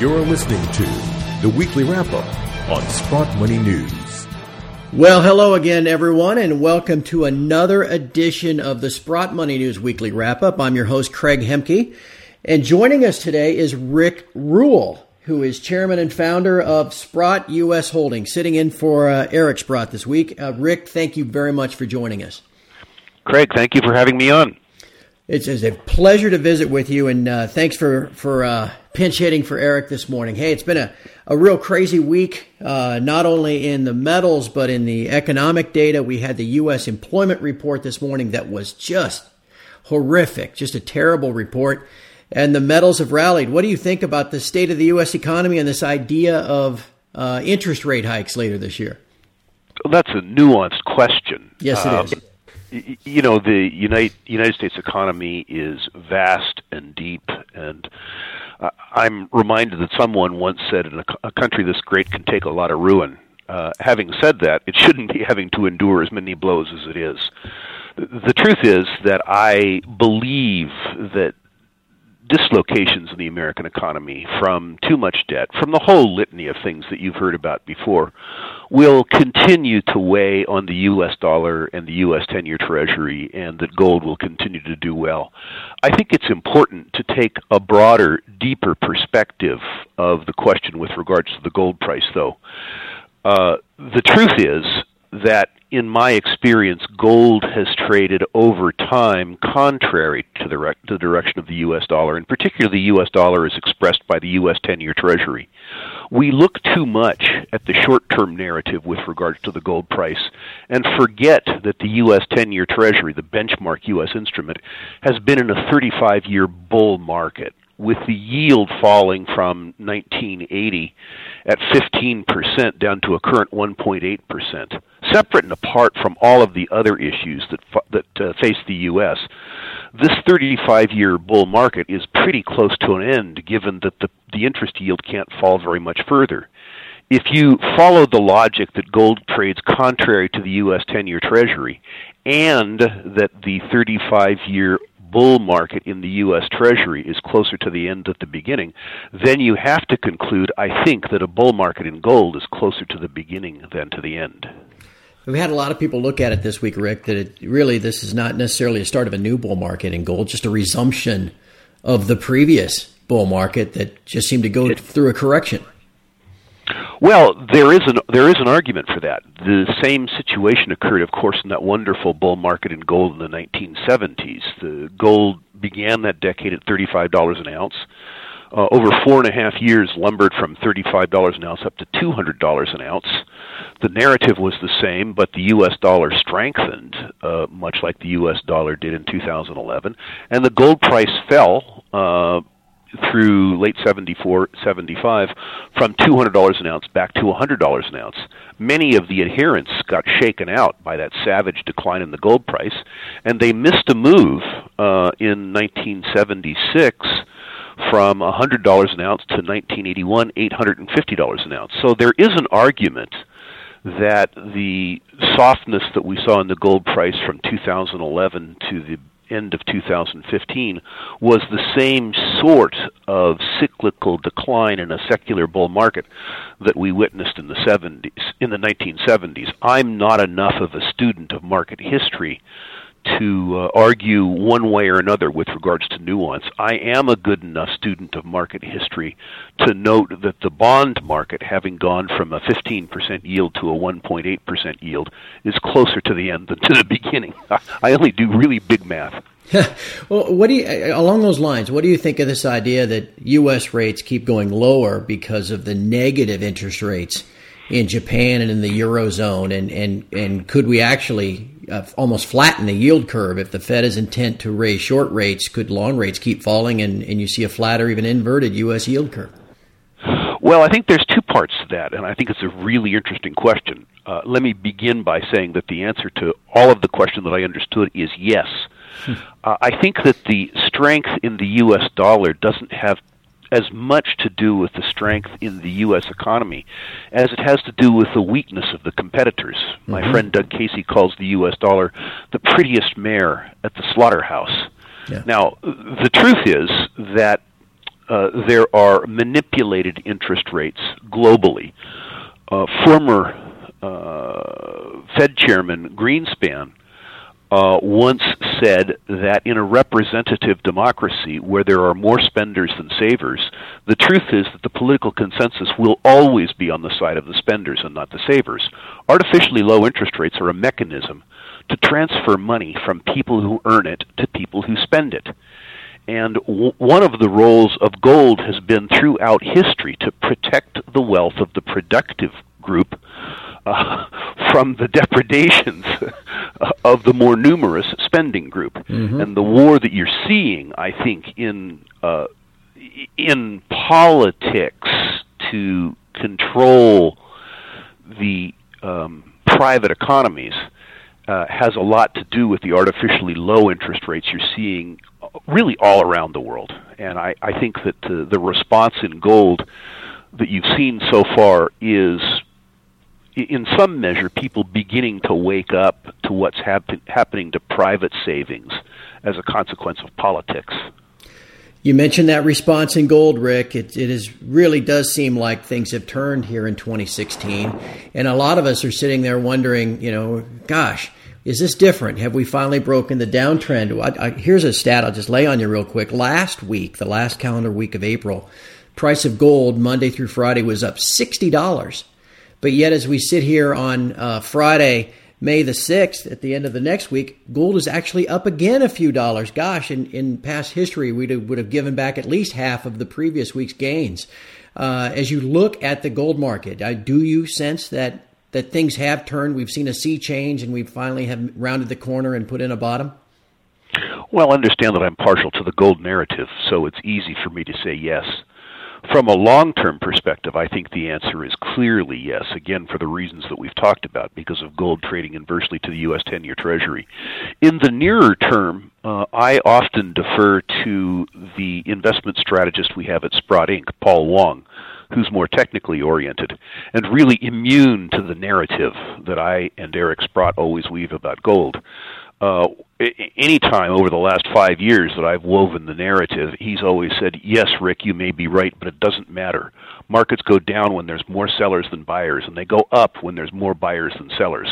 You're listening to the weekly wrap up on Sprott Money News. Well, hello again, everyone, and welcome to another edition of the Sprott Money News Weekly Wrap Up. I'm your host, Craig Hemke, and joining us today is Rick Rule, who is chairman and founder of Sprott U.S. Holdings, sitting in for uh, Eric Sprott this week. Uh, Rick, thank you very much for joining us. Craig, thank you for having me on. It's, it's a pleasure to visit with you, and uh, thanks for for uh, pinch hitting for Eric this morning. Hey, it's been a, a real crazy week, uh, not only in the metals but in the economic data. We had the U.S. employment report this morning that was just horrific, just a terrible report. And the metals have rallied. What do you think about the state of the U.S. economy and this idea of uh, interest rate hikes later this year? Well, that's a nuanced question. Yes, it um, is you know the United United States economy is vast and deep, and uh, I'm reminded that someone once said, "In a, a country this great can take a lot of ruin." Uh, having said that, it shouldn't be having to endure as many blows as it is. The, the truth is that I believe that dislocations in the American economy from too much debt, from the whole litany of things that you've heard about before, will continue to weigh on the U.S. dollar and the U.S. 10 year Treasury, and that gold will continue to do well. I think it's important to take a broader, deeper perspective of the question with regards to the gold price, though. Uh, the truth is that in my experience, gold has traded over time contrary to the, re- to the direction of the U.S. dollar, and particularly the U.S. dollar is expressed by the U.S. 10 year Treasury. We look too much at the short term narrative with regards to the gold price and forget that the U.S. 10 year Treasury, the benchmark U.S. instrument, has been in a 35 year bull market with the yield falling from 1980 at 15% down to a current 1.8%. Separate and apart from all of the other issues that that uh, face the US, this 35-year bull market is pretty close to an end given that the the interest yield can't fall very much further. If you follow the logic that gold trades contrary to the US 10-year treasury and that the 35 year bull market in the U.S. Treasury is closer to the end at the beginning, then you have to conclude, I think, that a bull market in gold is closer to the beginning than to the end. We had a lot of people look at it this week, Rick, that it, really this is not necessarily a start of a new bull market in gold, just a resumption of the previous bull market that just seemed to go it, through a correction. Well, there is an there is an argument for that. The same situation occurred, of course, in that wonderful bull market in gold in the 1970s. The gold began that decade at thirty-five dollars an ounce. Uh, over four and a half years, lumbered from thirty-five dollars an ounce up to two hundred dollars an ounce. The narrative was the same, but the U.S. dollar strengthened, uh, much like the U.S. dollar did in 2011, and the gold price fell. Uh, through late 74, 75 from $200 an ounce back to $100 an ounce. Many of the adherents got shaken out by that savage decline in the gold price, and they missed a move uh, in 1976 from $100 an ounce to 1981, $850 an ounce. So there is an argument that the softness that we saw in the gold price from 2011 to the end of 2015 was the same sort of cyclical decline in a secular bull market that we witnessed in the 70s in the 1970s. I'm not enough of a student of market history to uh, argue one way or another with regards to nuance. I am a good enough student of market history to note that the bond market, having gone from a 15% yield to a 1.8% yield, is closer to the end than to the beginning. I only do really big math. well, what do you along those lines? What do you think of this idea that U.S. rates keep going lower because of the negative interest rates in Japan and in the eurozone, and and and could we actually uh, almost flatten the yield curve if the Fed is intent to raise short rates? Could long rates keep falling, and and you see a flat or even inverted U.S. yield curve? Well, I think there's two parts to that, and I think it's a really interesting question. Uh, let me begin by saying that the answer to all of the question that I understood is yes. Hmm. Uh, I think that the strength in the U.S. dollar doesn't have as much to do with the strength in the U.S. economy as it has to do with the weakness of the competitors. Mm-hmm. My friend Doug Casey calls the U.S. dollar the prettiest mare at the slaughterhouse. Yeah. Now, the truth is that uh, there are manipulated interest rates globally. Uh, former uh, Fed Chairman Greenspan uh, once said that in a representative democracy where there are more spenders than savers, the truth is that the political consensus will always be on the side of the spenders and not the savers. Artificially low interest rates are a mechanism to transfer money from people who earn it to people who spend it. And w- one of the roles of gold has been throughout history to protect the wealth of the productive group uh, from the depredations of the more numerous spending group. Mm-hmm. And the war that you're seeing, I think, in uh, in politics to control the um, private economies uh, has a lot to do with the artificially low interest rates you're seeing really all around the world. And I, I think that uh, the response in gold that you've seen so far is in some measure, people beginning to wake up to what's happen- happening to private savings as a consequence of politics. You mentioned that response in gold, Rick. It, it is really does seem like things have turned here in 2016, and a lot of us are sitting there wondering, you know, gosh, is this different? Have we finally broken the downtrend? I, I, here's a stat I'll just lay on you real quick. Last week, the last calendar week of April, price of gold Monday through Friday was up sixty dollars. But yet, as we sit here on uh, Friday, May the 6th, at the end of the next week, gold is actually up again a few dollars. Gosh, in, in past history, we would have given back at least half of the previous week's gains. Uh, as you look at the gold market, uh, do you sense that, that things have turned? We've seen a sea change and we finally have rounded the corner and put in a bottom? Well, understand that I'm partial to the gold narrative, so it's easy for me to say yes. From a long term perspective, I think the answer is clearly yes, again, for the reasons that we've talked about, because of gold trading inversely to the U.S. 10 year Treasury. In the nearer term, uh, I often defer to the investment strategist we have at Sprott Inc., Paul Wong, who's more technically oriented and really immune to the narrative that I and Eric Sprott always weave about gold uh, any time over the last five years that I've woven the narrative, he's always said, "Yes, Rick, you may be right, but it doesn't matter. Markets go down when there's more sellers than buyers, and they go up when there's more buyers than sellers."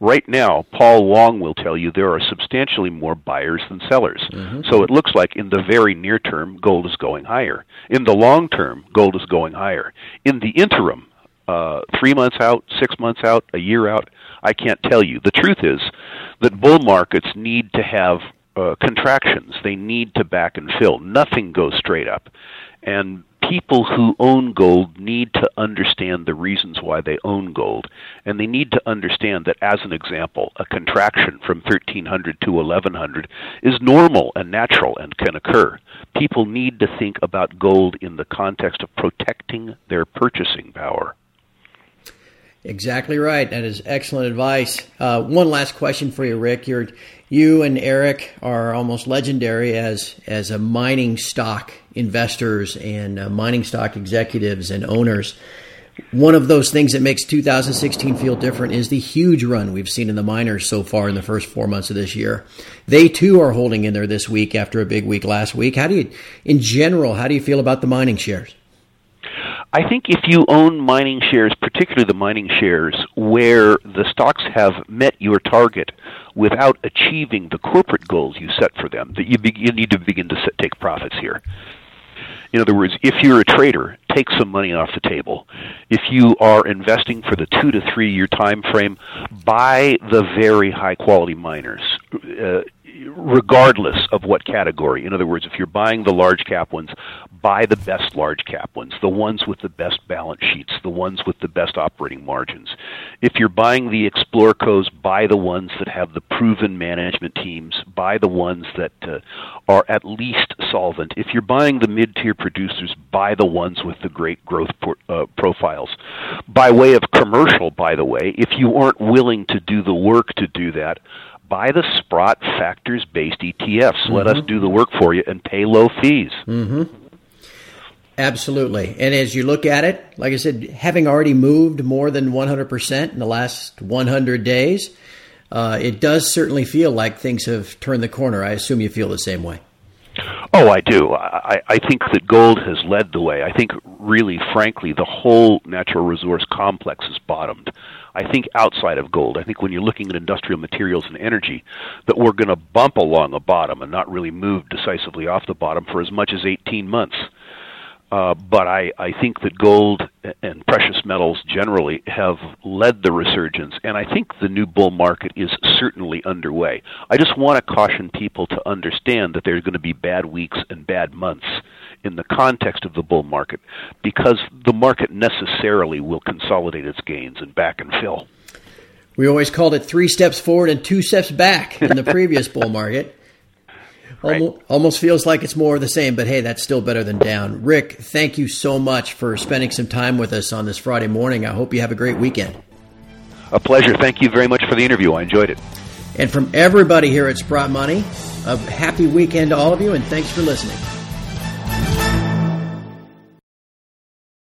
Right now, Paul Wong will tell you there are substantially more buyers than sellers. Mm-hmm. So it looks like in the very near term, gold is going higher. In the long term, gold is going higher. In the interim, uh, three months out, six months out, a year out, I can't tell you. The truth is that bull markets need to have uh, contractions. They need to back and fill. Nothing goes straight up. And people who own gold need to understand the reasons why they own gold. And they need to understand that, as an example, a contraction from 1300 to 1100 is normal and natural and can occur. People need to think about gold in the context of protecting their purchasing power. Exactly right. That is excellent advice. Uh, one last question for you, Rick. You're, you and Eric are almost legendary as as a mining stock investors and uh, mining stock executives and owners. One of those things that makes 2016 feel different is the huge run we've seen in the miners so far in the first four months of this year. They too are holding in there this week after a big week last week. How do you, in general, how do you feel about the mining shares? I think if you own mining shares, particularly the mining shares where the stocks have met your target without achieving the corporate goals you set for them, that you, be, you need to begin to set, take profits here. In other words, if you're a trader, take some money off the table. If you are investing for the two to three year time frame, buy the very high quality miners. Uh, regardless of what category. In other words, if you're buying the large cap ones, buy the best large cap ones, the ones with the best balance sheets, the ones with the best operating margins. If you're buying the Explorcos, buy the ones that have the proven management teams, buy the ones that uh, are at least solvent. If you're buying the mid-tier producers, buy the ones with the great growth por- uh, profiles. By way of commercial, by the way, if you aren't willing to do the work to do that, buy the Sprott factors based ETFs. Mm-hmm. Let us mm-hmm. do the work for you and pay low fees. Mm-hmm. Absolutely. And as you look at it, like I said, having already moved more than 100% in the last 100 days, uh, it does certainly feel like things have turned the corner. I assume you feel the same way. Oh, I do. I, I think that gold has led the way. I think, really, frankly, the whole natural resource complex has bottomed. I think outside of gold, I think when you're looking at industrial materials and energy, that we're going to bump along a bottom and not really move decisively off the bottom for as much as 18 months. Uh, but I, I think that gold and precious metals generally have led the resurgence, and I think the new bull market is certainly underway. I just want to caution people to understand that there are going to be bad weeks and bad months in the context of the bull market because the market necessarily will consolidate its gains and back and fill. We always called it three steps forward and two steps back in the previous bull market. Right. Almost, almost, feels like it's more of the same, but hey, that's still better than down. Rick, thank you so much for spending some time with us on this Friday morning. I hope you have a great weekend. A pleasure. Thank you very much for the interview. I enjoyed it. And from everybody here at Sprott Money, a happy weekend to all of you, and thanks for listening.